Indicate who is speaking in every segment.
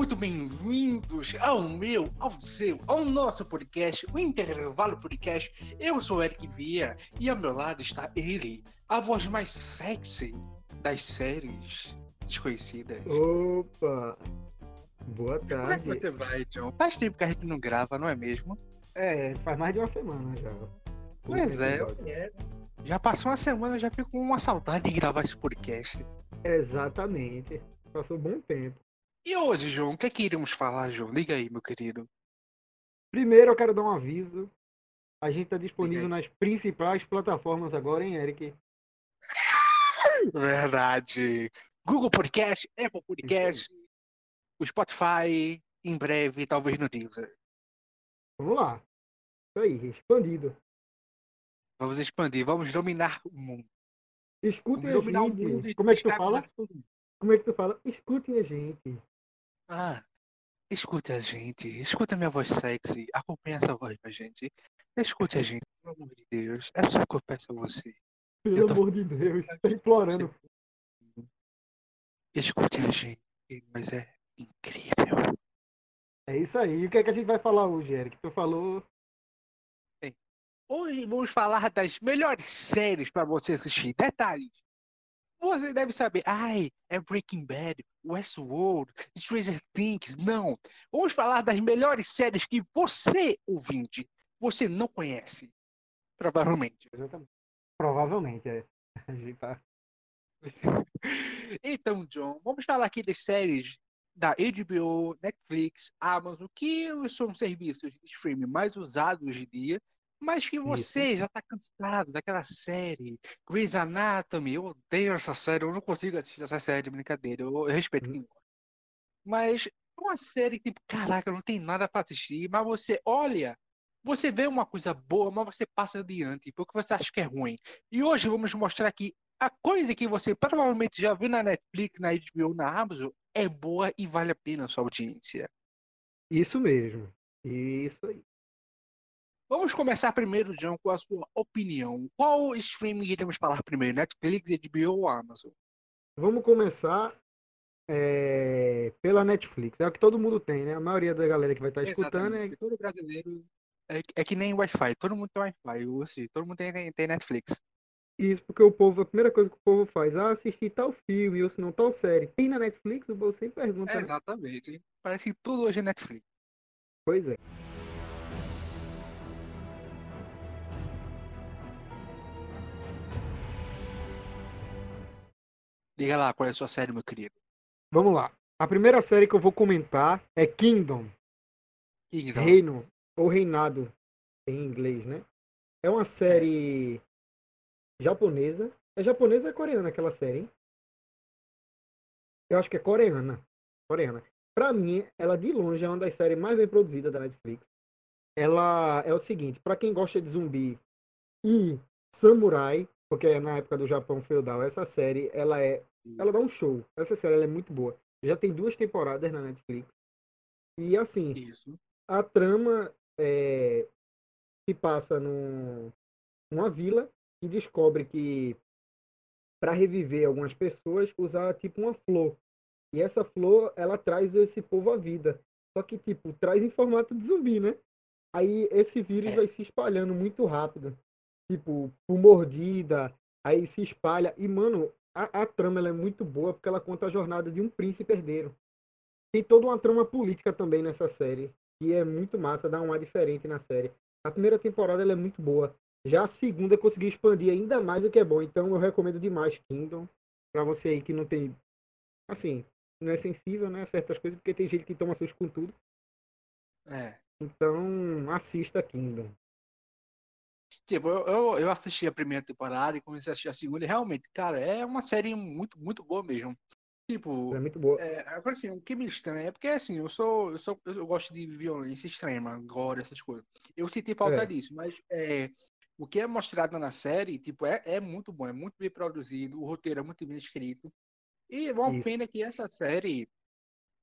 Speaker 1: muito bem-vindos ao meu, ao seu, ao nosso podcast, o Intervalo Podcast. Eu sou o Eric Vieira e ao meu lado está ele, a voz mais sexy das séries desconhecidas.
Speaker 2: Opa! Boa
Speaker 1: Como é que
Speaker 2: tarde.
Speaker 1: você vai, John? Faz tempo que a gente não grava, não é mesmo?
Speaker 2: É, faz mais de uma semana já.
Speaker 1: Pois é, já passou uma semana, já fico com uma saudade de gravar esse podcast.
Speaker 2: Exatamente. Passou um bom tempo.
Speaker 1: E hoje, João, o que é que iremos falar, João? Liga aí, meu querido.
Speaker 2: Primeiro eu quero dar um aviso. A gente tá disponível nas principais plataformas agora, hein, Eric?
Speaker 1: Verdade. Google Podcast, Apple Podcast, o Spotify, em breve, talvez no Deezer.
Speaker 2: Vamos lá. Isso aí, expandido.
Speaker 1: Vamos expandir, vamos dominar o mundo.
Speaker 2: Escutem
Speaker 1: Vamos
Speaker 2: a gente. Como é que tu fala? Como é que tu fala? Escutem a gente.
Speaker 1: Ah, escute a gente, escuta minha voz sexy, acompanha essa voz pra gente. Escute a gente, pelo amor de Deus. É só o que eu peço a você.
Speaker 2: Pelo
Speaker 1: tô-
Speaker 2: amor de Deus. Tá implorando.
Speaker 1: Escute a gente, mas é incrível.
Speaker 2: É isso aí. E o que é que a gente vai falar hoje, Eric? Tu falou.
Speaker 1: Hoje vamos falar das melhores séries para você assistir. Detalhes. Você deve saber, ai, é Breaking Bad, Westworld, Stranger Things. Não. Vamos falar das melhores séries que você, ouvinte, você não conhece. Provavelmente.
Speaker 2: Exatamente. Provavelmente, é. A gente tá.
Speaker 1: Então, John, vamos falar aqui das séries da HBO, Netflix, Amazon, que são serviços de streaming mais usados hoje em dia, mas que você já está cansado daquela série. Grey's Anatomy, eu odeio essa série, eu não consigo assistir essa série, brincadeira, eu, eu respeito
Speaker 2: Uhum.
Speaker 1: quem gosta. Mas é uma série tipo, caraca, não tem nada para assistir, mas você olha, você vê uma coisa boa, mas você passa adiante, porque você acha que é ruim. E hoje vamos mostrar aqui a coisa que você provavelmente já viu na Netflix, na HBO, na Amazon, é boa e vale a pena a sua audiência.
Speaker 2: Isso mesmo. Isso aí.
Speaker 1: Vamos começar primeiro, John, com a sua opinião. Qual streaming iremos falar primeiro? Netflix, HBO ou Amazon?
Speaker 2: Vamos começar é, pela Netflix. É o que todo mundo tem, né? A maioria da galera que vai estar escutando é
Speaker 1: Exatamente. Todo brasileiro é, é que nem Wi-Fi. Todo mundo tem Wi-Fi. ou assim, todo mundo tem, tem, tem Netflix.
Speaker 2: isso, porque o povo, a primeira coisa que o povo faz, ah, assistir tal filme, ou se não tal série. Tem na Netflix? O povo sempre pergunta, né?
Speaker 1: Exatamente. Parece que tudo hoje é Netflix.
Speaker 2: Pois é.
Speaker 1: Liga lá, qual é a sua série, meu querido?
Speaker 2: Vamos lá. A primeira série que eu vou comentar é Kingdom,
Speaker 1: Kingdom.
Speaker 2: Reino, ou Reinado, em inglês, né? É uma série japonesa. É japonesa ou é coreana aquela série, hein? Eu acho que é coreana. Coreana. Pra mim, ela de longe é uma das séries mais bem produzidas da Netflix. Ela é o seguinte, pra quem gosta de zumbi e samurai, porque é na época do Japão feudal, essa série, ela é, ela dá um show. Essa série é muito boa. Já tem duas temporadas na Netflix. E assim,
Speaker 1: Isso.
Speaker 2: a trama é, se passa num, numa vila e descobre que para reviver algumas pessoas usar tipo uma flor. E essa flor, ela traz esse povo à vida. Só que tipo, traz em formato de zumbi, né? Aí esse vírus
Speaker 1: É.
Speaker 2: vai se espalhando muito rápido. Tipo, por mordida, aí se espalha. E, mano, a, a trama é muito boa porque ela conta a jornada de um príncipe herdeiro. Tem toda uma trama política também nessa série. E é muito massa, dá um ar diferente na série. A primeira temporada é muito boa. Já a segunda conseguiu expandir ainda mais o que é bom. Então eu recomendo demais Kingdom. Pra você aí que não tem. Assim, não é sensível, né? a Certas coisas, porque tem gente que toma susto com tudo.
Speaker 1: É.
Speaker 2: Então assista Kingdom.
Speaker 1: Tipo, eu, eu, assisti a primeira temporada e comecei a assistir a segunda, e realmente, cara, é uma série muito, muito boa mesmo. Tipo,
Speaker 2: é muito boa.
Speaker 1: é, agora assim, o que me estranha é porque assim, eu sou, eu sou, eu gosto de violência extrema, gore, essas coisas. Eu senti falta
Speaker 2: É.
Speaker 1: disso, mas é, o que é mostrado na série, tipo, é, é muito bom, é muito bem produzido, o roteiro é muito bem escrito. E é uma
Speaker 2: Isso.
Speaker 1: pena que essa série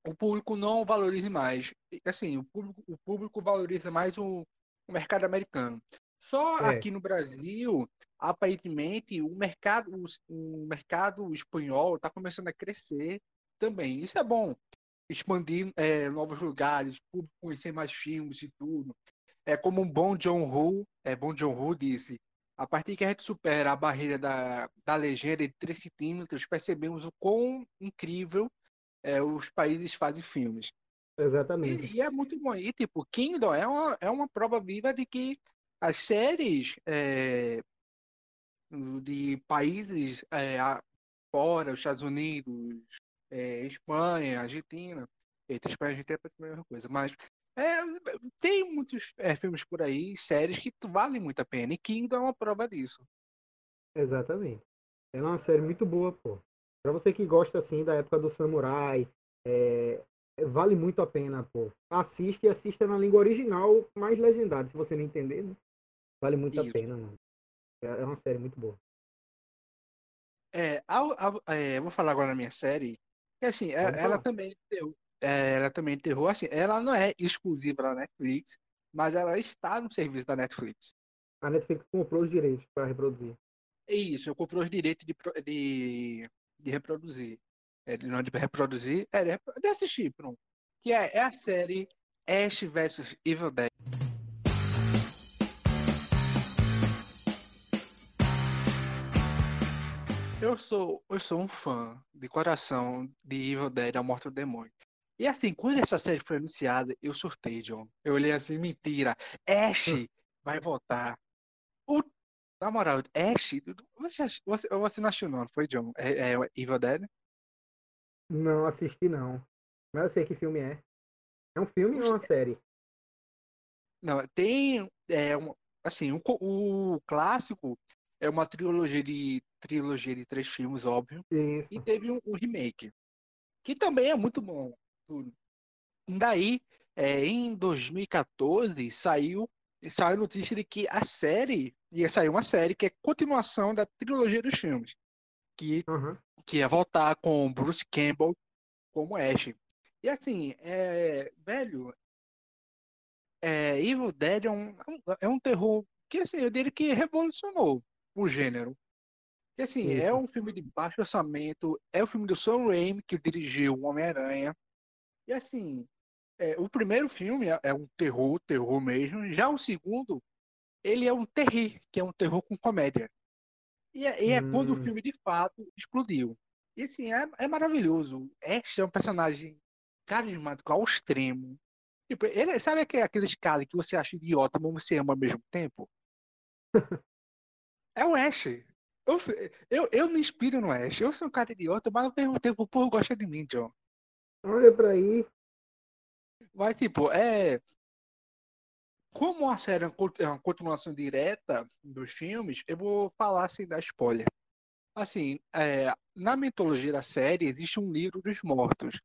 Speaker 1: o público não valorize mais. Assim, o público, o público valoriza mais o, o mercado americano. Só
Speaker 2: É.
Speaker 1: aqui no Brasil, aparentemente, o mercado, o, o mercado espanhol está começando a crescer também. Isso é bom. expandir é, novos lugares, conhecer mais filmes e tudo. É como um bom John Woo, é bom John Woo disse, a partir que a gente supera a barreira da, da legenda de 3 centímetros, percebemos o quão incrível é, os países fazem filmes.
Speaker 2: Exatamente.
Speaker 1: E, e, é muito bom. E, tipo, Kingdom é uma, é uma prova viva de que as séries é, de países é, fora, os Estados Unidos, é, Espanha, Argentina, eita, Espanha e Argentina é a mesma coisa, mas é, tem muitos filmes por aí, séries que valem muito a pena, e Kingdom é uma prova disso.
Speaker 2: Exatamente. É uma série muito boa, pô. Pra você que gosta, assim, da época do samurai, vale muito a pena, pô. Assiste e assista na língua original, mais legendada, se você não entender, né? Vale muito Isso. a pena, mano. É, é uma série muito boa.
Speaker 1: É, ao, ao, é, vou falar agora na minha série. Que assim, ela, ela, também terror, é, ela também terror, assim, ela não é exclusiva da Netflix, mas ela está no serviço da Netflix.
Speaker 2: A Netflix comprou os direitos para reproduzir.
Speaker 1: Isso, eu comprou os direitos de, de, de reproduzir. É, não de reproduzir, é de, de assistir, pronto. Que é, é a série Ash vs Evil Dead. Eu sou, eu sou um fã de coração de Evil Dead, A Morte do Demônio. E assim, quando essa série foi anunciada, eu surtei, John. Eu olhei assim, mentira, Ash hum. vai voltar. O, na moral, Ash, você, você, você não achou não, foi, John? É, é Evil Dead?
Speaker 2: Não assisti não. Mas eu sei que filme é. É um filme ou uma série?
Speaker 1: Não, tem é, um, assim, o, o clássico é uma trilogia de trilogia de três filmes, óbvio.
Speaker 2: Isso.
Speaker 1: E teve um, um, remake, que também é muito bom. Tudo. Daí, é, em 2014, saiu saiu a notícia de que a série ia sair uma série que é continuação da trilogia dos filmes, que uhum. que ia voltar com Bruce Campbell como Ash. E assim, é, velho, é, Evil Dead é um, é um terror que assim, eu diria que revolucionou o gênero. E assim, Isso. é um filme de baixo orçamento, é o filme do Sam Raimi que dirigiu o Homem-Aranha. E assim, é, o primeiro filme é, é, um terror, terror mesmo. Já o segundo, ele é um terrir, que é um terror com comédia. E é, e é hum. quando o hum. filme de fato explodiu. E assim, é, é maravilhoso. Ash é um personagem carismático ao extremo. Tipo, ele, sabe aqueles caras que você acha idiota, mas você ama ao mesmo tempo? É o Ash. Eu, eu, eu me inspiro no Ash. Eu sou um cara idiota, mas ao mesmo tempo o povo gosta de mim, John.
Speaker 2: Olha pra aí.
Speaker 1: Mas, tipo, é. Como a série é uma continuação direta dos filmes, eu vou falar sem dar spoiler. Assim, é, na mitologia da série existe um livro dos mortos,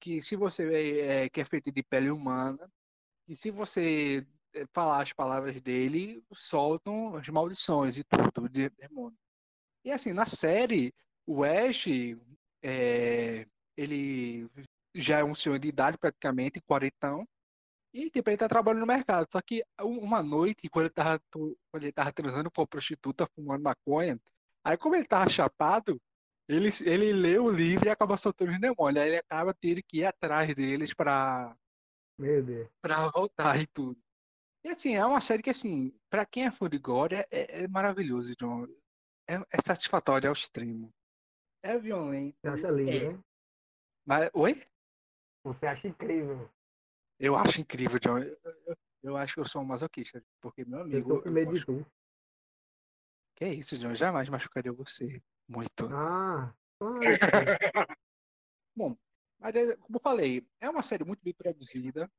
Speaker 1: que se você é, que é feito de pele humana, e se você é, falar as palavras dele, soltam as maldições e tudo de demônio. E assim, na série, o Ash, é, ele já é um senhor de idade praticamente, quarentão, e tipo, ele tá trabalhando no mercado. Só que uma noite, quando ele tava, quando ele tava transando com a prostituta, fumando maconha, aí como ele tava chapado, ele, ele lê o livro e acaba soltando os demônios. Aí ele acaba tendo que ir atrás deles pra, pra voltar e tudo. E assim, é uma série que, assim, pra quem é fã de gore, é, é, é maravilhoso, John. É, é, satisfatório ao extremo. É violento.
Speaker 2: Você acha lindo,
Speaker 1: é.
Speaker 2: né?
Speaker 1: Mas, oi?
Speaker 2: Você acha incrível.
Speaker 1: Eu acho incrível, John. Eu, eu, eu acho que eu sou um masoquista, porque meu amigo.
Speaker 2: Eu tô com medo de tu.
Speaker 1: Que é isso, John? Eu jamais machucaria você. Muito.
Speaker 2: Ah.
Speaker 1: Bom, mas é, como eu falei, é uma série muito bem produzida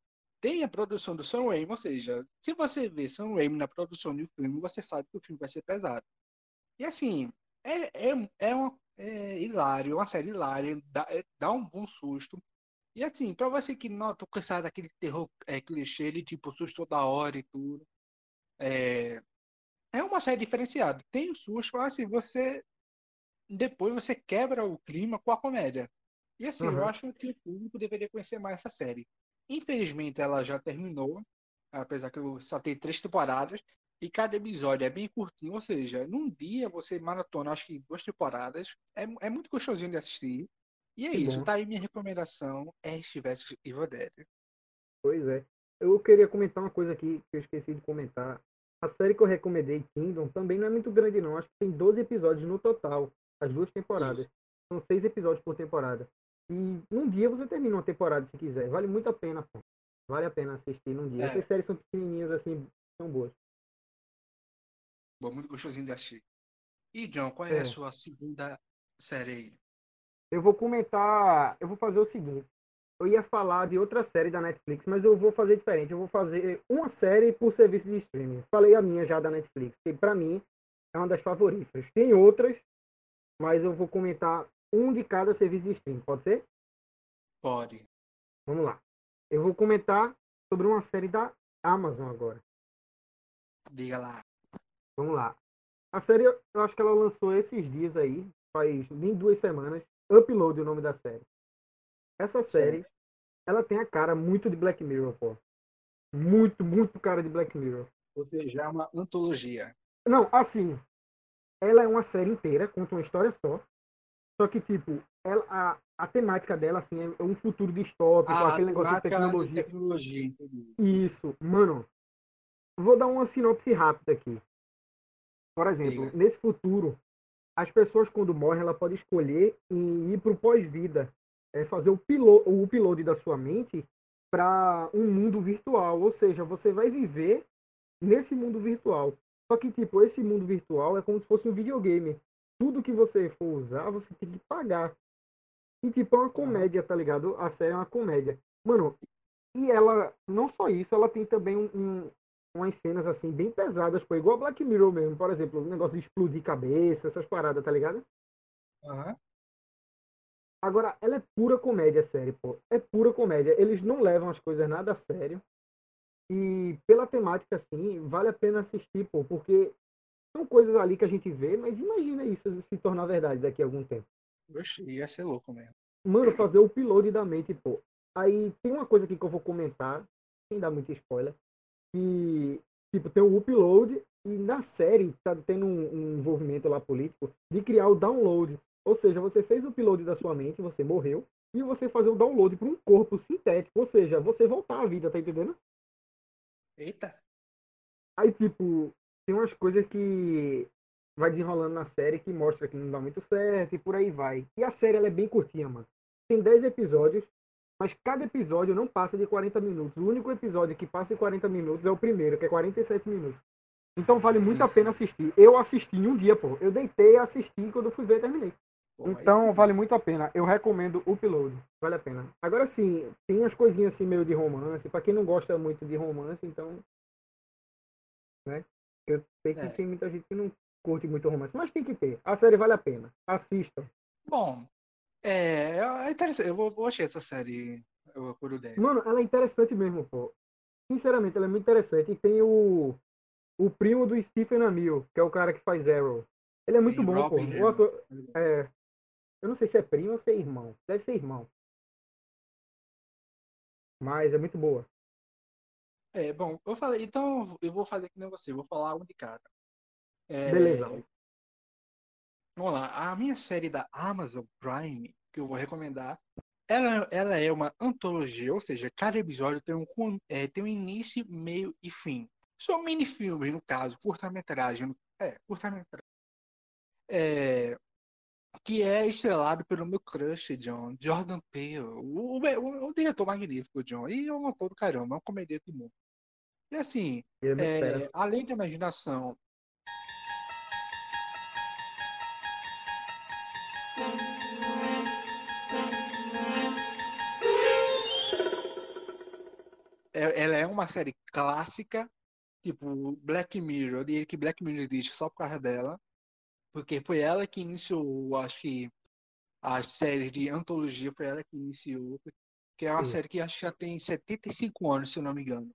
Speaker 1: tem a produção do Sam Raimi, ou seja, se você vê Sam Raimi na produção de um filme, você sabe que o filme vai ser pesado. E assim, é, é, é, uma, é hilário, uma série hilária, dá, é, dá um bom susto. E assim, pra você que não tô cansado daquele terror é, clichê, ele tipo susto toda hora e tudo. É, é uma série diferenciada. Tem o susto, mas assim, você. Depois você quebra o clima com a comédia. E assim, uhum. eu acho que o público deveria conhecer mais essa série. Infelizmente, ela já terminou, apesar que eu só tem três temporadas, e cada episódio é bem curtinho, ou seja, num dia você maratona, acho que duas temporadas, é, é muito gostosinho de assistir. E é
Speaker 2: Que
Speaker 1: isso,
Speaker 2: bom.
Speaker 1: tá aí minha recomendação, Ash vs Evil Dead.
Speaker 2: Pois é. Eu queria comentar uma coisa aqui que eu esqueci de comentar. A série que eu recomendei, Kingdom, também não é muito grande, não. Acho que tem 12 episódios no total. As duas temporadas.
Speaker 1: Isso.
Speaker 2: São seis episódios por temporada. E num dia você termina uma temporada se quiser. Vale muito a pena, pô. Vale a pena assistir num dia.
Speaker 1: É.
Speaker 2: Essas séries são pequenininhas assim, são boas.
Speaker 1: Bom, muito gostosinho de assistir. E, John, qual é,
Speaker 2: É.
Speaker 1: a sua segunda série aí?
Speaker 2: Eu vou comentar. Eu vou fazer o seguinte. Eu ia falar de outra série da Netflix, mas eu vou fazer diferente. Eu vou fazer uma série por serviço de streaming. Falei a minha já da Netflix, que pra mim é uma das favoritas. Tem outras, mas eu vou comentar um de cada serviço de streaming. Pode ser?
Speaker 1: Pode.
Speaker 2: Vamos lá. Eu vou comentar sobre uma série da Amazon agora.
Speaker 1: Diga lá.
Speaker 2: Vamos lá. A série, eu acho que ela lançou esses dias aí, faz nem duas semanas. Upload o nome da série. Essa série, ela tem a cara muito de Black Mirror, pô. Muito, muito cara de Black Mirror.
Speaker 1: Ou seja, é uma antologia.
Speaker 2: Não, assim, ela é uma série inteira, conta uma história só. Só que, tipo, ela, a, a temática dela, assim, é um futuro distópico, aquele negócio de
Speaker 1: temática de
Speaker 2: tecnologia.
Speaker 1: tecnologia, entendi.
Speaker 2: Isso, mano. Vou dar uma sinopse rápida aqui. Por exemplo,
Speaker 1: Diga.
Speaker 2: nesse futuro, as pessoas quando morrem, ela pode escolher em ir para o pós-vida, é, fazer o, pilo, o upload da sua mente para um mundo virtual, ou seja, você vai viver nesse mundo virtual. Só que tipo, esse mundo virtual é como se fosse um videogame. Tudo que você for usar, você tem que pagar. E tipo, é uma comédia, tá ligado? A série é uma comédia. Mano, e ela, não só isso, ela tem também um, um- umas cenas assim bem pesadas, pô, igual Black Mirror mesmo, por exemplo, o negócio de explodir cabeça, essas paradas, tá ligado?
Speaker 1: Aham.
Speaker 2: Agora, ela é pura comédia, a série, pô. É pura comédia. Eles não levam as coisas nada a sério. E pela temática, assim, vale a pena assistir, pô, porque são coisas ali que a gente vê, mas imagina isso se tornar verdade daqui a algum tempo.
Speaker 1: Oxe, ia ser louco mesmo.
Speaker 2: Mano, fazer o upload da mente, pô. Aí tem uma coisa aqui que eu vou comentar, sem dar muito spoiler, que, tipo, tem o upload e na série tá tendo um, um envolvimento lá político de criar o download. Ou seja, você fez o upload da sua mente, você morreu, e você fazer o download para um corpo sintético. Ou seja, você voltar à vida, tá entendendo?
Speaker 1: Eita.
Speaker 2: Aí, tipo, tem umas coisas que vai desenrolando na série que mostra que não dá muito certo e por aí vai. E a série ela é bem curtinha, mano. Tem 10 episódios, mas cada episódio não passa de 40 minutos. O único episódio que passa de 40 minutos é o primeiro, que é 47 minutos. Então vale
Speaker 1: Sim,
Speaker 2: muito a
Speaker 1: sim.
Speaker 2: pena assistir. Eu assisti em um dia, pô. Eu deitei, assisti, quando eu fui ver, terminei.
Speaker 1: Aí
Speaker 2: Então
Speaker 1: sim.
Speaker 2: vale muito a pena. Eu recomendo o Upload. Vale a pena. Agora sim, tem umas coisinhas assim meio de romance. Pra quem não gosta muito de romance, então. Né? Eu sei que
Speaker 1: É.
Speaker 2: tem muita gente que não curte muito romance. Mas tem que ter. A série vale a pena. Assistam.
Speaker 1: Bom, é, é interessante. Eu vou, vou achar essa série. Eu por ideia.
Speaker 2: Mano, ela é interessante mesmo, pô. Sinceramente, ela é muito interessante. E tem o. O primo do Stephen Amell, que é o cara que faz Arrow. Ele é muito
Speaker 1: Tem
Speaker 2: bom, pô.
Speaker 1: Robin
Speaker 2: O ator, é, eu não sei se é primo ou se é irmão. Deve ser irmão. Mas é muito boa.
Speaker 1: É, bom, eu falei, então eu vou fazer que nem você, vou falar um de cada. É,
Speaker 2: Beleza.
Speaker 1: Vamos lá, a minha série da Amazon Prime, que eu vou recomendar, ela, ela é uma antologia, ou seja, cada episódio tem um, é, tem um início, meio e fim. São mini-filmes, no caso, curta-metragem. É, curta-metragem. É, que é estrelado pelo meu crush, John, Jordan Peele, o, o, o diretor magnífico, John, e é um ator do caramba, é um comediante bom. E assim,
Speaker 2: é
Speaker 1: além da imaginação. É- Ela é uma série clássica, tipo Black Mirror. Eu diria que Black Mirror existe só por causa dela, porque foi ela que iniciou, acho que a série de antologia foi ela que iniciou, que é uma
Speaker 2: Sim.
Speaker 1: série que acho que já tem 75 anos, se eu não me engano.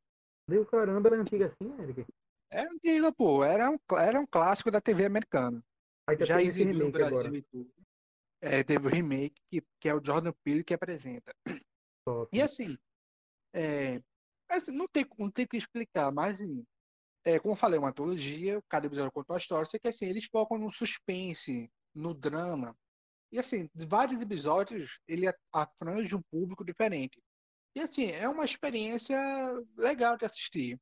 Speaker 2: Deu caramba, ela é antiga assim, Eric.
Speaker 1: É antiga, pô. Era um, era um clássico da TV americana.
Speaker 2: Aí tá
Speaker 1: Já exibiu no
Speaker 2: remake
Speaker 1: Brasil
Speaker 2: agora.
Speaker 1: e tudo. É, teve o remake, que, que é o Jordan Peele que apresenta.
Speaker 2: Top.
Speaker 1: E assim, é, assim, não tem, não tem o que explicar, mas assim, é, como eu falei, é uma antologia, cada episódio conta uma história, só que assim, eles focam no suspense, no drama. E assim, vários episódios ele afrange um público diferente. E assim, é uma experiência legal de assistir.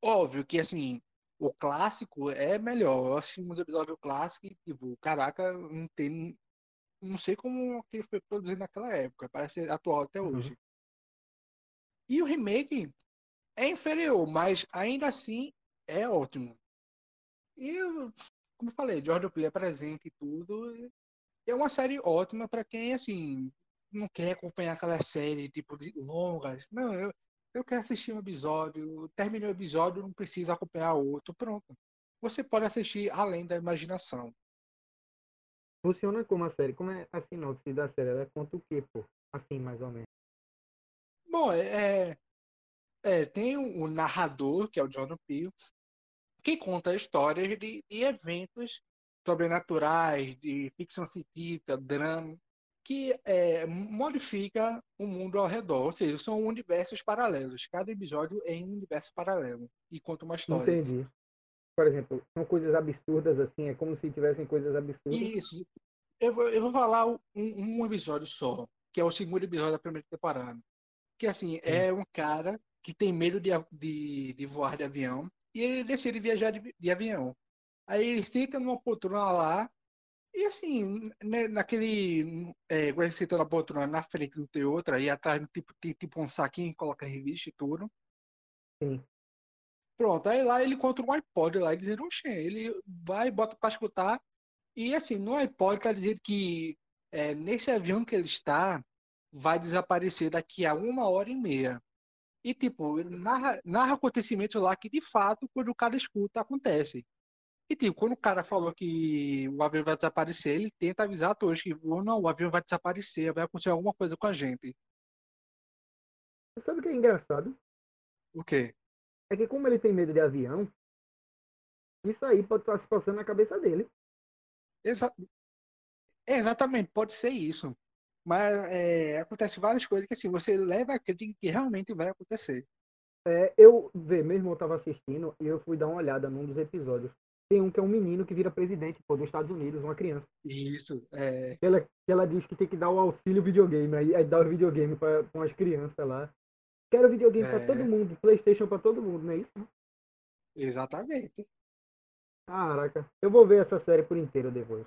Speaker 1: Óbvio que assim, o clássico é melhor. Eu assisti uns episódios clássicos e, tipo, caraca, não tem. Não sei como que foi produzido naquela época. Parece atual até
Speaker 2: Uhum.
Speaker 1: hoje. E o remake é inferior, mas ainda assim é ótimo. E, como eu falei, Jordan Peele é presente e tudo. e É uma série ótima para quem, assim, não quer acompanhar aquela série, tipo, de longas. Não, eu, eu quero assistir um episódio, terminei o episódio, não precisa acompanhar outro, pronto. Você pode assistir além da imaginação.
Speaker 2: Funciona como a série? Como é a sinopse da série? Ela conta o quê, pô? Assim, mais ou menos.
Speaker 1: Bom, é, é, tem o, o narrador, que é o Jordan Peele, que conta histórias de, de eventos sobrenaturais, de ficção científica, drama, que é, modifica o mundo ao redor. Ou seja, são universos paralelos. Cada episódio é em um universo paralelo e conta uma história.
Speaker 2: Entendi. Por exemplo, são coisas absurdas assim, é como se tivessem coisas absurdas.
Speaker 1: Isso. Eu vou, eu vou falar um, um episódio só, que é o segundo episódio da primeira temporada. Que assim, é um cara que tem medo de, de, de voar de avião e ele decide viajar de, de avião. Aí ele senta numa poltrona lá e assim, né, naquele. É, quando ele senta na poltrona, na frente não tem outra, e atrás tipo, tem tipo um saquinho, coloca revista e tudo.
Speaker 2: Sim.
Speaker 1: Pronto, aí lá ele encontra um iPod lá e dizendo, oxe, ele vai bota pra escutar. E assim, no iPod tá dizendo que é, nesse avião que ele está, vai desaparecer daqui a uma hora e meia. E tipo, narra, narra acontecimentos lá que de fato, quando o cara escuta, acontece. E tipo, quando o cara falou que o avião vai desaparecer, ele tenta avisar a todos que "Oh, não, o avião vai desaparecer, vai acontecer alguma coisa com a gente.
Speaker 2: Sabe o que é engraçado?
Speaker 1: O quê?
Speaker 2: É que como ele tem medo de avião, isso aí pode estar se passando na cabeça dele.
Speaker 1: Exa- Exatamente, pode ser isso. Mas é, acontece várias coisas que assim, você leva a crer que realmente vai acontecer.
Speaker 2: É, eu, vê, meu irmão tava assistindo e eu fui dar uma olhada num dos episódios. Tem um que é um menino que vira presidente, pô, dos Estados Unidos, uma criança.
Speaker 1: Isso, é,
Speaker 2: Ela, ela diz que tem que dar o auxílio videogame, aí, aí dá o videogame para as crianças lá. Quero videogame
Speaker 1: É.
Speaker 2: pra todo mundo, Playstation pra todo mundo, não é isso?
Speaker 1: exatamente.
Speaker 2: Caraca, eu vou ver essa série por inteiro depois.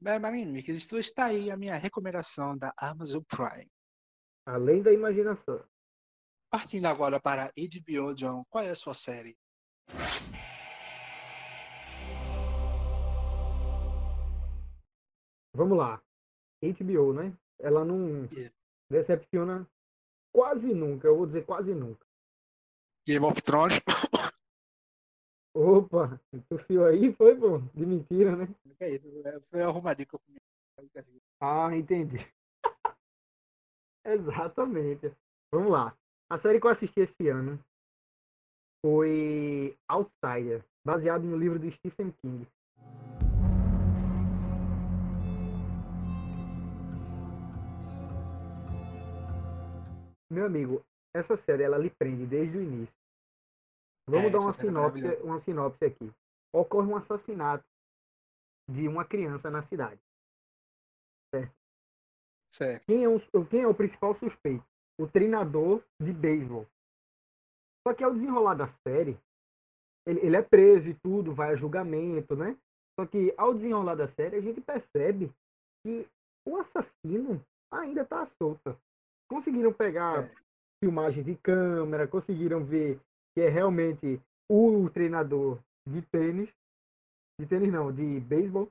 Speaker 1: Mas Mimic, isso está aí a minha recomendação da Amazon Prime.
Speaker 2: Além da imaginação.
Speaker 1: Partindo agora para HBO, John, qual é a sua série?
Speaker 2: Vamos lá. HBO, né? Ela não
Speaker 1: Yeah.
Speaker 2: decepciona quase nunca, eu vou dizer quase nunca.
Speaker 1: Game of Thrones.
Speaker 2: Opa, tossiu aí, foi, pô? De mentira, né?
Speaker 1: É isso, é, Foi arrumadinho que eu comi.
Speaker 2: Ah, entendi. Exatamente. Vamos lá. A série que eu assisti esse ano foi Outsider, baseado no livro do Stephen King. Meu amigo, essa série ela lhe prende desde o início. Vamos
Speaker 1: É,
Speaker 2: dar uma
Speaker 1: é
Speaker 2: sinopse, uma sinopse aqui. Ocorre um assassinato de uma criança na cidade.
Speaker 1: Certo.
Speaker 2: Quem é, o, quem é o principal suspeito? O treinador de beisebol. Só que ao desenrolar da série, ele, ele é preso e tudo, vai a julgamento, né? Só que ao desenrolar da série, a gente percebe que o assassino ainda está solto. Conseguiram pegar
Speaker 1: É.
Speaker 2: filmagem de câmera, conseguiram ver que é realmente o treinador de tênis. De tênis não, de beisebol.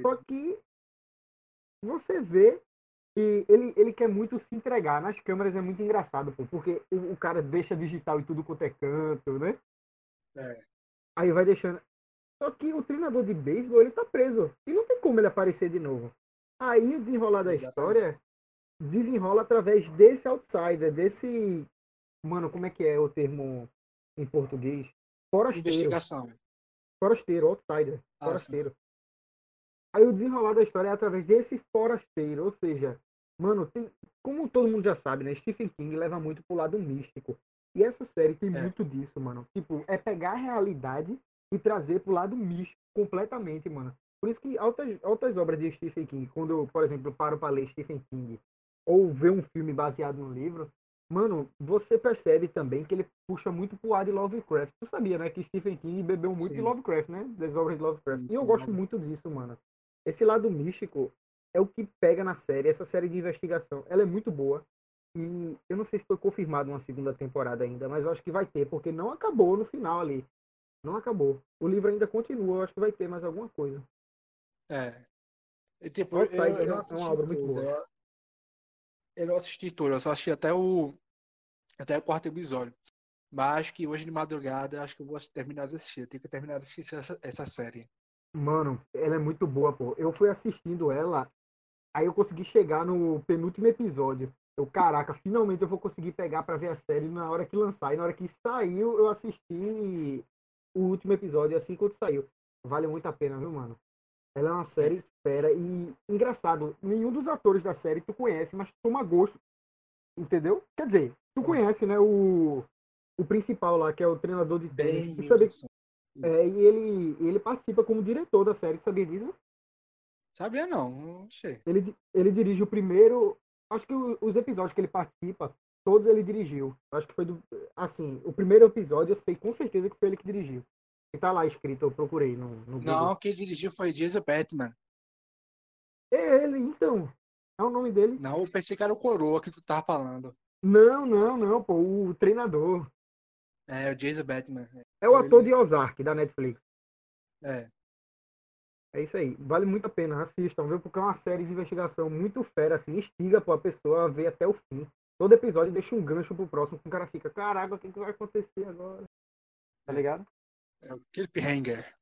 Speaker 2: Só que você vê que ele, ele quer muito se entregar. Nas câmeras é muito engraçado, pô, porque o, o cara deixa digital e tudo quanto é canto, né?
Speaker 1: É.
Speaker 2: Aí vai deixando. Só que o treinador de beisebol, ele tá preso. E não tem como ele aparecer de novo. Aí o desenrolar da
Speaker 1: Exatamente.
Speaker 2: história desenrola através desse outsider, desse. Mano, como é que é o termo em português? Forasteiro.
Speaker 1: Investigação.
Speaker 2: Forasteiro, outsider,
Speaker 1: Ah,
Speaker 2: forasteiro. Aí o desenrolar da história é através desse forasteiro, ou seja, mano, tem, como todo mundo já sabe, né? Stephen King leva muito pro lado místico. E essa série tem
Speaker 1: É.
Speaker 2: muito disso, mano. Tipo, é pegar a realidade e trazer pro lado místico completamente, mano. Por isso que altas, altas obras de Stephen King, quando eu, por exemplo, paro para ler Stephen King ou ver um filme baseado no livro, mano, você percebe também que ele puxa muito pro ar de Lovecraft. Tu sabia, né, que Stephen King bebeu muito
Speaker 1: Sim.
Speaker 2: de Lovecraft, né? Das obras de Lovecraft.
Speaker 1: Sim,
Speaker 2: E eu gosto muito disso, mano. Esse lado místico é o que pega na série, essa série de investigação. Ela é muito boa. E eu não sei se foi confirmado uma segunda temporada ainda, mas eu acho que vai ter, porque não acabou no final ali. Não acabou. O livro ainda continua, eu acho que vai ter mais alguma coisa.
Speaker 1: É. E, tipo, eu, eu não
Speaker 2: é uma obra muito boa.
Speaker 1: Eu, não assisti tudo, eu só assisti até o até o quarto episódio. Mas acho que hoje de madrugada acho que eu vou terminar de assistir. Eu tenho que terminar de assistir essa, essa série.
Speaker 2: Mano, ela é muito boa, pô. Eu fui assistindo ela, aí eu consegui chegar no penúltimo episódio. Eu, caraca, finalmente eu vou conseguir pegar pra ver a série na hora que lançar. E na hora que saiu, eu assisti o último episódio assim quando saiu. Vale muito a pena, viu, mano? Ela é uma série fera e engraçado, nenhum dos atores da série tu conhece, mas tu toma gosto. Entendeu? Quer dizer, tu conhece, né, o, o principal lá, que é o treinador de tênis. Tu sabia, é, e ele, ele participa como diretor da série, tu sabia disso?
Speaker 1: Sabia não, não sei.
Speaker 2: Ele, ele dirige o primeiro. Acho que os episódios que ele participa, todos ele dirigiu. Acho que foi do. Assim, o primeiro episódio eu sei com certeza que foi ele que dirigiu. Tá lá escrito, eu procurei no, no Google.
Speaker 1: Não, quem dirigiu foi Jason Batman.
Speaker 2: É ele, então. É o nome dele?
Speaker 1: Não, eu pensei que era o Coroa que tu tava falando.
Speaker 2: Não, não, não, pô. O treinador.
Speaker 1: É, o Jason Batman.
Speaker 2: É o
Speaker 1: Ele-
Speaker 2: ator de Ozark, da Netflix.
Speaker 1: É.
Speaker 2: É isso aí. Vale muito a pena. Assistam, viu? Porque é uma série de investigação muito fera, assim. Instiga pô, a pessoa a ver até o fim. Todo episódio deixa um gancho pro próximo, que o cara fica, caraca, o que, que vai acontecer agora? Tá ligado?
Speaker 1: É o Cliffhanger.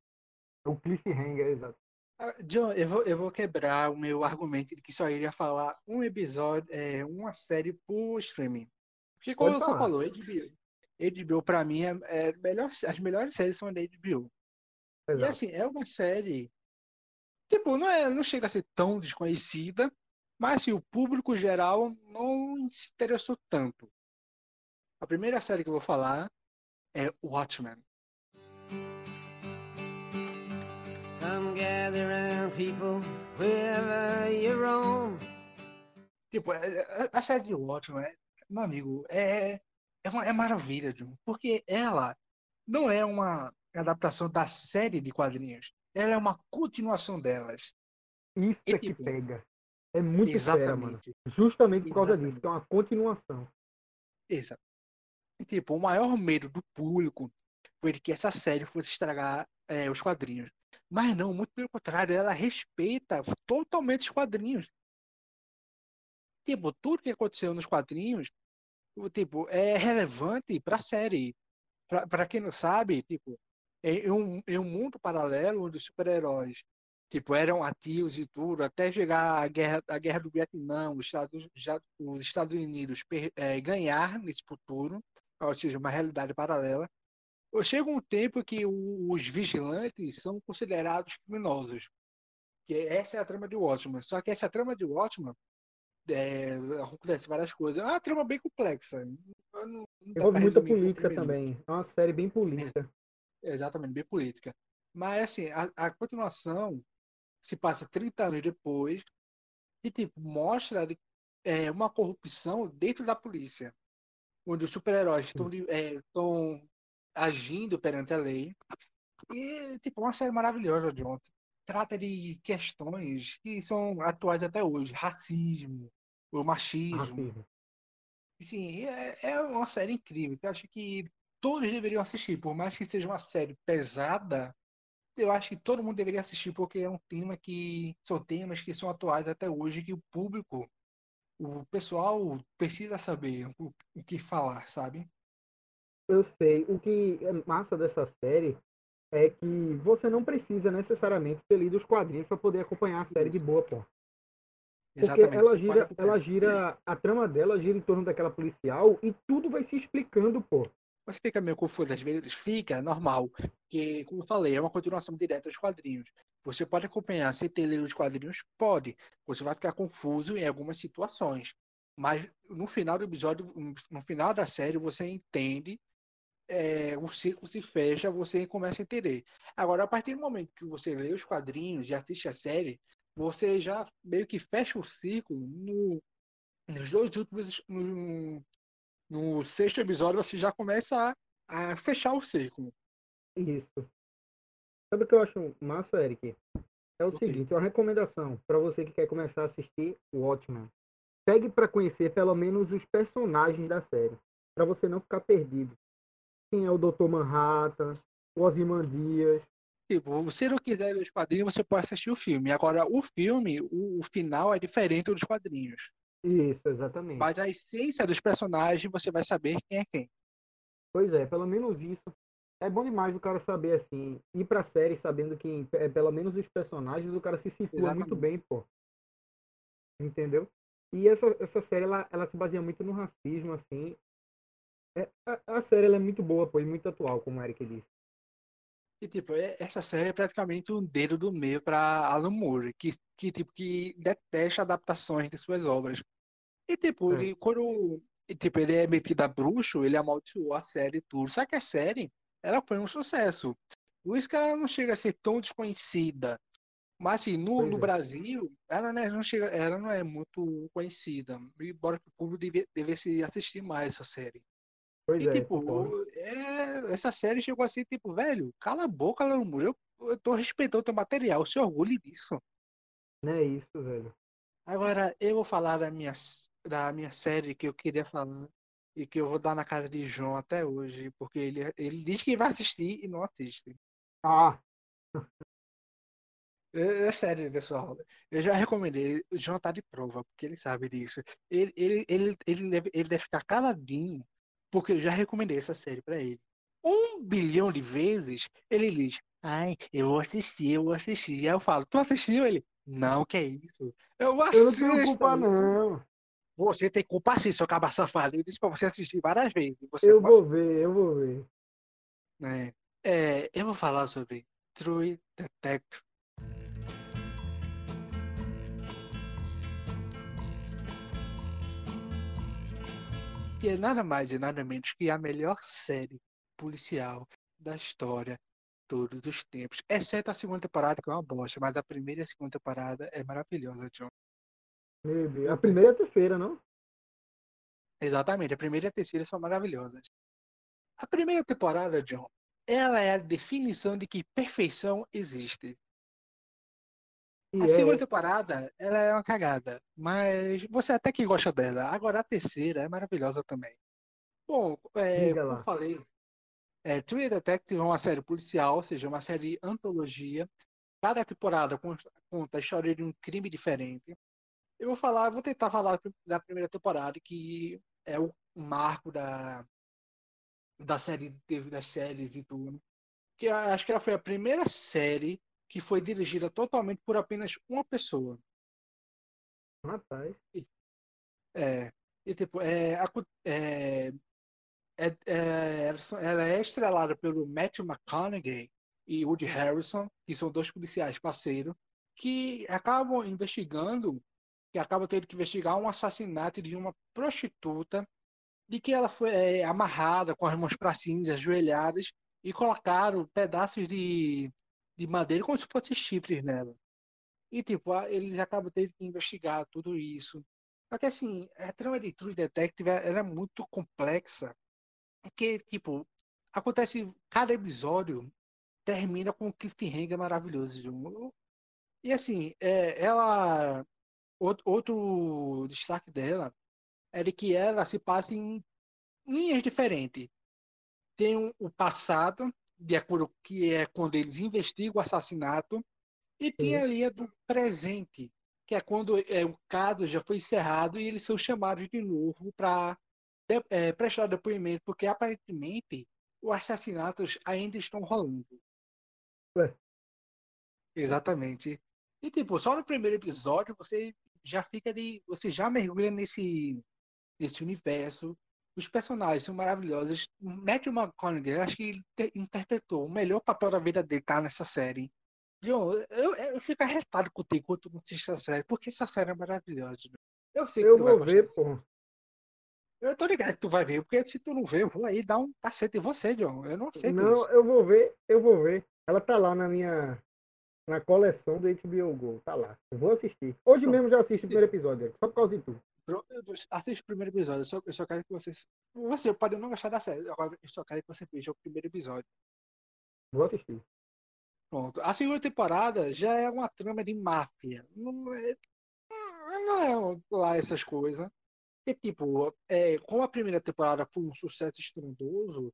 Speaker 2: É o cliffhanger, exato.
Speaker 1: Ah, John, eu vou, eu vou quebrar o meu argumento de que só iria falar um episódio, é, uma série por streaming. Porque como
Speaker 2: Pode
Speaker 1: você
Speaker 2: falar.
Speaker 1: falou, HBO, HBO pra mim é, é melhor, as melhores séries são da HBO. E
Speaker 2: exato.
Speaker 1: assim, é uma série, tipo, não, é, não chega a ser tão desconhecida, mas assim, o público geral não se interessou tanto. A primeira série que eu vou falar é Watchmen.
Speaker 3: Gather round, people, wherever you roam.
Speaker 1: Tipo, é- é- a série de Watchmen, é- meu amigo, é, é, uma, é maravilha, John, porque ela não é uma adaptação da série de quadrinhos, ela é uma continuação delas.
Speaker 2: Isso
Speaker 1: E
Speaker 2: é que
Speaker 1: tipo,
Speaker 2: pega. É muito fera, mano.
Speaker 1: Exatamente.
Speaker 2: Justamente por causa
Speaker 1: Exatamente.
Speaker 2: disso, que é uma continuação.
Speaker 1: Exato. E, tipo, o maior medo do público foi de que essa série fosse estragar é, os quadrinhos. Mas não, muito pelo contrário, ela respeita totalmente os quadrinhos. Tipo, tudo que aconteceu nos quadrinhos, tipo, é relevante para a série. Pra quem não sabe, tipo, em um, em um mundo paralelo onde os super-heróis tipo, eram ativos e tudo, até chegar a guerra, a guerra do Vietnã, os Estados, já, os Estados Unidos per- eh, ganhar nesse futuro, ou seja, uma realidade paralela. Chega um tempo que os vigilantes são considerados criminosos. Que essa é a trama de Watchmen. Só que essa trama de Watchmen é, acontece várias coisas. É uma trama bem complexa. Não-
Speaker 2: muita política também. É uma série bem política.
Speaker 1: Exatamente, bem política. Mas, assim, a, a continuação se passa 30 anos depois e, tipo, mostra é, uma corrupção dentro da polícia, onde os super-heróis estão é, estão agindo perante a lei. E, tipo, uma série maravilhosa, John. Trata de questões que são atuais até hoje. Racismo, o machismo.
Speaker 2: Racismo.
Speaker 1: Sim, é, é uma série incrível. que Eu acho que todos deveriam assistir, por mais que seja uma série pesada, eu acho que todo mundo deveria assistir, porque é um tema que são temas que são atuais até hoje, que o público, o pessoal precisa saber o, o que falar, sabe?
Speaker 2: Eu sei. O que é massa dessa série é que você não precisa necessariamente ter lido os quadrinhos para poder acompanhar a série de boa, pô. Porque
Speaker 1: Exatamente.
Speaker 2: ela gira, ela gira, a trama dela gira em torno daquela policial e tudo vai se explicando, pô.
Speaker 1: Você fica meio confuso às vezes, fica normal, porque, como eu falei, é uma continuação direta dos quadrinhos. Você pode acompanhar sem ter lido os quadrinhos? Pode. Você vai ficar confuso em algumas situações. Mas no final do episódio, no final da série, você entende é, o ciclo se fecha, você começa a entender. Agora, a partir do momento que você lê os quadrinhos e assiste a série, você já meio que fecha o ciclo no, nos dois últimos. No, no sexto episódio, você já começa a, a fechar o ciclo.
Speaker 2: Isso. Sabe o que eu acho massa, Eric? É o
Speaker 1: Ok.
Speaker 2: seguinte, uma recomendação para você que quer começar a assistir o Watchmen. Pegue para conhecer pelo menos os personagens da série, para você não ficar perdido. Quem é o Dr. Manhattan, o Ozymandias.
Speaker 1: Tipo, se não quiser os quadrinhos, você pode assistir o filme. Agora, o filme, o, o final é diferente dos quadrinhos.
Speaker 2: Isso, exatamente.
Speaker 1: Mas a essência dos personagens, você vai saber quem é quem.
Speaker 2: Pois é, pelo menos isso. É bom demais o cara saber assim, ir pra série sabendo que é pelo menos os personagens o cara se situa muito
Speaker 1: Exatamente.
Speaker 2: bem, pô. Entendeu? E essa, essa série ela, ela se baseia muito no racismo, assim. É, a, a série é muito boa, pô, e muito atual, como o Eric disse.
Speaker 1: E, tipo, é- essa série é praticamente um dedo do meio para Alan Moore, que, que, tipo, que detesta adaptações de suas obras. E, tipo,
Speaker 2: É.
Speaker 1: ele, quando e, tipo, ele é metido a bruxo, ele amaldiçoou a série e tudo. Só que a série, ela foi um sucesso. Por isso que ela não chega a ser tão desconhecida. Mas, assim, no, no
Speaker 2: é.
Speaker 1: Brasil, ela, né, não chega, ela não é muito conhecida. Embora o público deve- devesse assistir mais essa série.
Speaker 2: Pois
Speaker 1: E,
Speaker 2: é,
Speaker 1: tipo, é, essa série chegou assim, tipo, velho, cala a boca. Eu, eu tô respeitando o teu material, se orgulhe disso.
Speaker 2: Não é isso, velho.
Speaker 1: Agora, eu vou falar da minha, da minha série que eu queria falar e que eu vou dar na cara de João até hoje, porque ele, ele diz que vai assistir e não assiste.
Speaker 2: Ah,
Speaker 1: É, é sério, pessoal. Eu já recomendei. O João tá de prova, porque ele sabe disso. Ele, ele, ele, ele, deve, ele deve ficar caladinho, porque eu já recomendei essa série pra ele. Um bilhão de vezes ele diz: Ai, eu vou assistir, eu vou assistir. Aí eu falo: Tu assistiu? Ele: Não, que é isso? Eu vou
Speaker 2: eu não tenho
Speaker 1: assistir.
Speaker 2: culpa, não.
Speaker 1: Você tem culpa sim, seu caba safado. Eu disse pra você assistir várias vezes.
Speaker 2: Eu vou ver, eu vou ver.
Speaker 1: É, é, eu vou falar sobre True Detective. Que é nada mais e nada menos que a melhor série policial da história todos os tempos. Exceto a segunda temporada, que é uma bosta, mas a primeira e a segunda temporada é maravilhosa, John.
Speaker 2: Meu Deus. A primeira e a terceira, não?
Speaker 1: Exatamente, a primeira e a terceira são maravilhosas. A primeira temporada, John, ela é a definição de que perfeição existe. A
Speaker 2: é,
Speaker 1: segunda temporada, ela é uma cagada, mas você até que gosta dela. Agora a terceira é maravilhosa também. Bom, é, como
Speaker 2: lá.
Speaker 1: eu falei, é, True Detective é uma série policial, ou seja, uma série antologia. Cada temporada conta a história de um crime diferente. Eu vou falar, vou tentar falar da primeira temporada, que é o marco da, da série, das séries e tudo. Que acho que ela foi a primeira série que foi dirigida totalmente por apenas uma pessoa.
Speaker 2: Rapaz.
Speaker 1: É, e tipo, é, é, é, é, ela é estrelada pelo Matthew McConaughey e Woody Harrison, que são dois policiais parceiros, que acabam investigando, que acabam tendo que investigar um assassinato de uma prostituta, de que ela foi é, amarrada com as mãos para cima, ajoelhadas, e colocaram pedaços de, de madeira como se fossem chifres nela. E tipo, eles acabam tendo que investigar tudo isso. Só que assim, a trama de True Detective ela é muito complexa. Porque, tipo, acontece. Cada episódio termina com um cliffhanger maravilhoso. Ju. E assim, é, ela. Outro, destaque dela é de que ela se passa em linhas diferentes. Tem um- o passado, de acordo com que é quando eles investigam o assassinato, e tem a linha do presente, que é quando é, o caso já foi encerrado e eles são chamados de novo para prestar depoimento, porque aparentemente os assassinatos ainda estão rolando.
Speaker 2: Ué.
Speaker 1: Exatamente. E tipo, só no primeiro episódio você já fica de. Você já mergulha nesse, nesse universo. Os personagens são maravilhosos. Matthew McConaughey, acho que ele te- interpretou o melhor papel da vida dele tá nessa série. John, eu, eu fico arretado contigo quando tu não assiste essa série, porque essa série é maravilhosa. Eu sei que
Speaker 2: Eu
Speaker 1: tu vai
Speaker 2: vou
Speaker 1: gostar
Speaker 2: ver, pô.
Speaker 1: Eu tô ligado que tu vai ver, porque se tu não ver, eu vou aí dar um cacete em você, John. Eu não aceito
Speaker 2: Não,
Speaker 1: isso.
Speaker 2: eu vou ver, eu vou ver. Ela tá lá na minha. Na coleção do HBO Go. Tá lá. Eu vou assistir. Hoje mesmo já assisti o primeiro episódio, só por causa de tu.
Speaker 1: Assiste o primeiro episódio. Eu só, eu só quero que você. Você pode não gostar da série. Agora, eu só quero que você veja o primeiro episódio.
Speaker 2: Vou assistir.
Speaker 1: Pronto. A segunda temporada já é uma trama de máfia. Não é, não é lá essas coisas. E, tipo, é, como a primeira temporada foi um sucesso estrondoso,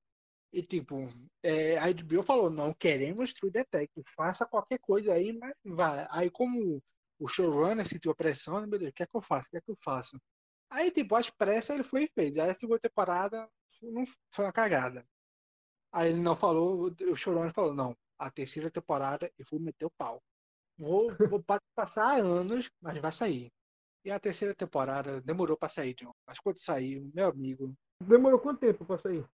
Speaker 1: e, tipo, é, a HBO falou: não queremos True Detective, faça qualquer coisa aí, mas vai. Aí, como o showrunner sentiu a pressão, meu Deus, o que é que eu faço? O que é que eu faço? Aí, tipo, às pressas ele foi feito. Aí, a segunda temporada não foi uma cagada. Aí ele não falou, o showrunner falou: não, a terceira temporada eu vou meter o pau. Vou, vou pa- passar anos, mas vai sair. E a terceira temporada demorou pra sair, John. Mas quando saiu, meu amigo,
Speaker 2: Demorou quanto tempo pra sair?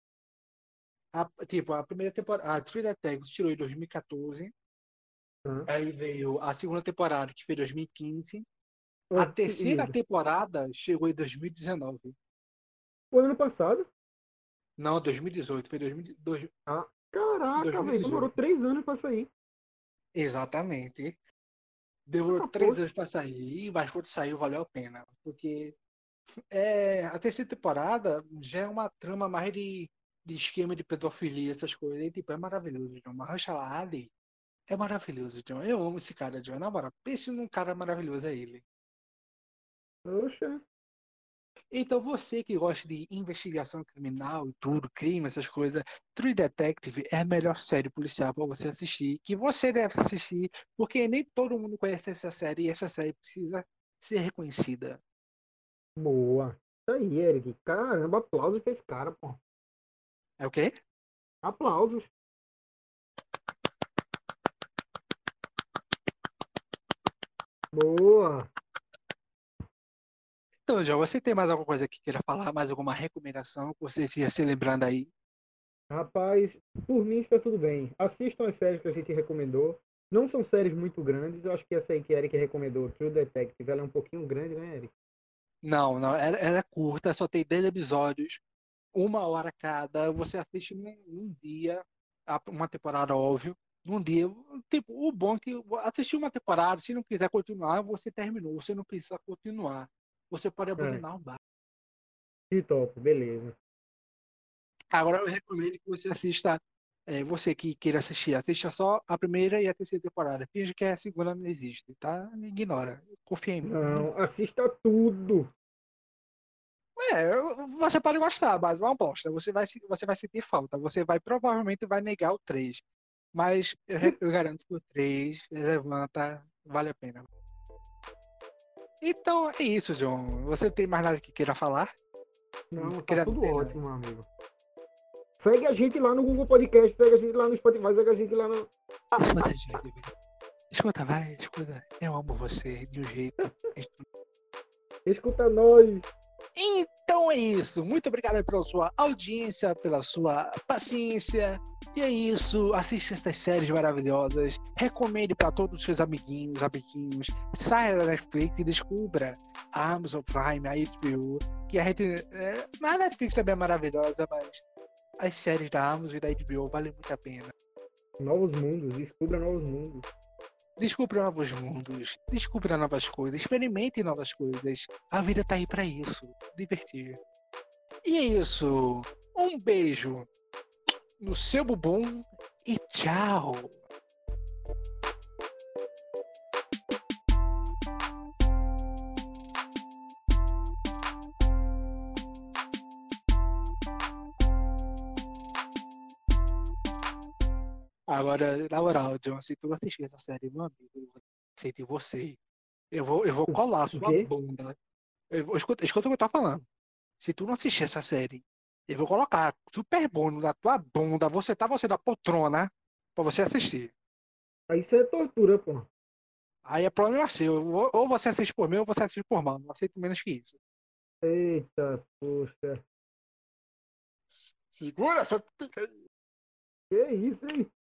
Speaker 1: a, tipo, a primeira temporada, a True Detective tirou em 2014.
Speaker 2: Hã?
Speaker 1: Aí veio a segunda temporada, que foi em 2015.
Speaker 2: Ô,
Speaker 1: A terceira temporada chegou em 2019.
Speaker 2: Foi ano passado?
Speaker 1: Não, 2018. Foi 2018.
Speaker 2: Caraca, velho.
Speaker 1: 2018.
Speaker 2: Demorou três anos pra sair.
Speaker 1: Exatamente. Demorou
Speaker 2: Ah,
Speaker 1: três anos pra sair, mas quando saiu valeu a pena. Porque é, a terceira temporada já é uma trama mais de, de esquema de pedofilia, essas coisas. E, tipo, é maravilhoso, John. Mahershala Ali é maravilhoso, John. Eu amo esse cara, John. Na moral, pense num cara maravilhoso, é ele.
Speaker 2: Poxa.
Speaker 1: Então, você que gosta de investigação criminal e tudo, crime, essas coisas, True Detective é a melhor série policial para você assistir, que você deve assistir, porque nem todo mundo conhece essa série e essa série precisa ser reconhecida.
Speaker 2: Boa. Isso aí, Eric. Caramba, aplausos pra esse cara, pô.
Speaker 1: É o quê?
Speaker 2: Aplausos. Boa.
Speaker 1: Então, João, você tem mais alguma coisa que queira falar? Mais alguma recomendação que você esteja se lembrando aí?
Speaker 2: Rapaz, por mim está tudo bem. Assistam as séries que a gente recomendou. Não são séries muito grandes. Eu acho que essa aí que Eric recomendou, True Detective, ela é um pouquinho grande, né, Eric?
Speaker 1: Não, não, ela, ela é curta, só tem 10 episódios, uma hora cada. Você assiste num, num dia, a- uma temporada, óbvio, num dia. Tipo, o bom é que assistir uma temporada, se não quiser continuar, você terminou, você não precisa continuar. Você pode abandonar o bar.
Speaker 2: Que top, beleza.
Speaker 1: Agora eu recomendo que você assista, é, você que queira assistir, assista só a primeira e a terceira temporada. Finge que a segunda não existe, tá? Ignora. Confia em mim.
Speaker 2: Não, assista tudo.
Speaker 1: É, você pode gostar, mas é uma bosta. Você vai, você vai sentir falta. Você vai provavelmente vai negar o 3. Mas eu, re- eu garanto que o 3 levanta, vale a pena. Então é isso, João. Você tem mais nada que queira falar?
Speaker 2: Não, tá
Speaker 1: Queria
Speaker 2: tudo
Speaker 1: ter, né?
Speaker 2: ótimo, meu amigo. Segue a gente lá no Google Podcast, segue a gente lá no Spotify, segue a gente lá no.
Speaker 1: Escuta, gente. Escuta, vai, escuta. Eu amo você de um jeito.
Speaker 2: Escuta nós.
Speaker 1: Então é isso. Muito obrigado pela sua audiência, pela sua paciência. E é isso. Assista estas séries maravilhosas. Recomende para todos os seus amiguinhos, amiguinhos. Saia da Netflix e descubra a Amazon Prime, a HBO. Que a gente. É, a Netflix também é maravilhosa, mas as séries da Amazon e da HBO valem muito a pena.
Speaker 2: Novos mundos, descubra novos mundos.
Speaker 1: Descubra novos mundos, descubra novas coisas, experimente novas coisas. A vida tá aí pra isso, divertir. E é isso. Um beijo no seu bumbum e tchau. Agora, na moral, John, se tu assistir essa série, meu amigo, eu vou sentir você. Eu vou, eu vou colar sua bunda. Eu vou, escuta, escuta o que eu tô falando. Se tu não assistir essa série, eu vou colocar super bônus na tua bunda, você tá você da poltrona pra você assistir.
Speaker 2: Aí isso é tortura, pô.
Speaker 1: Aí é problema seu. Ou, ou você assiste por mim ou você assiste por mal. Não aceito menos que isso.
Speaker 2: Eita, poxa.
Speaker 1: Segura essa pica aí.
Speaker 2: Que isso, hein?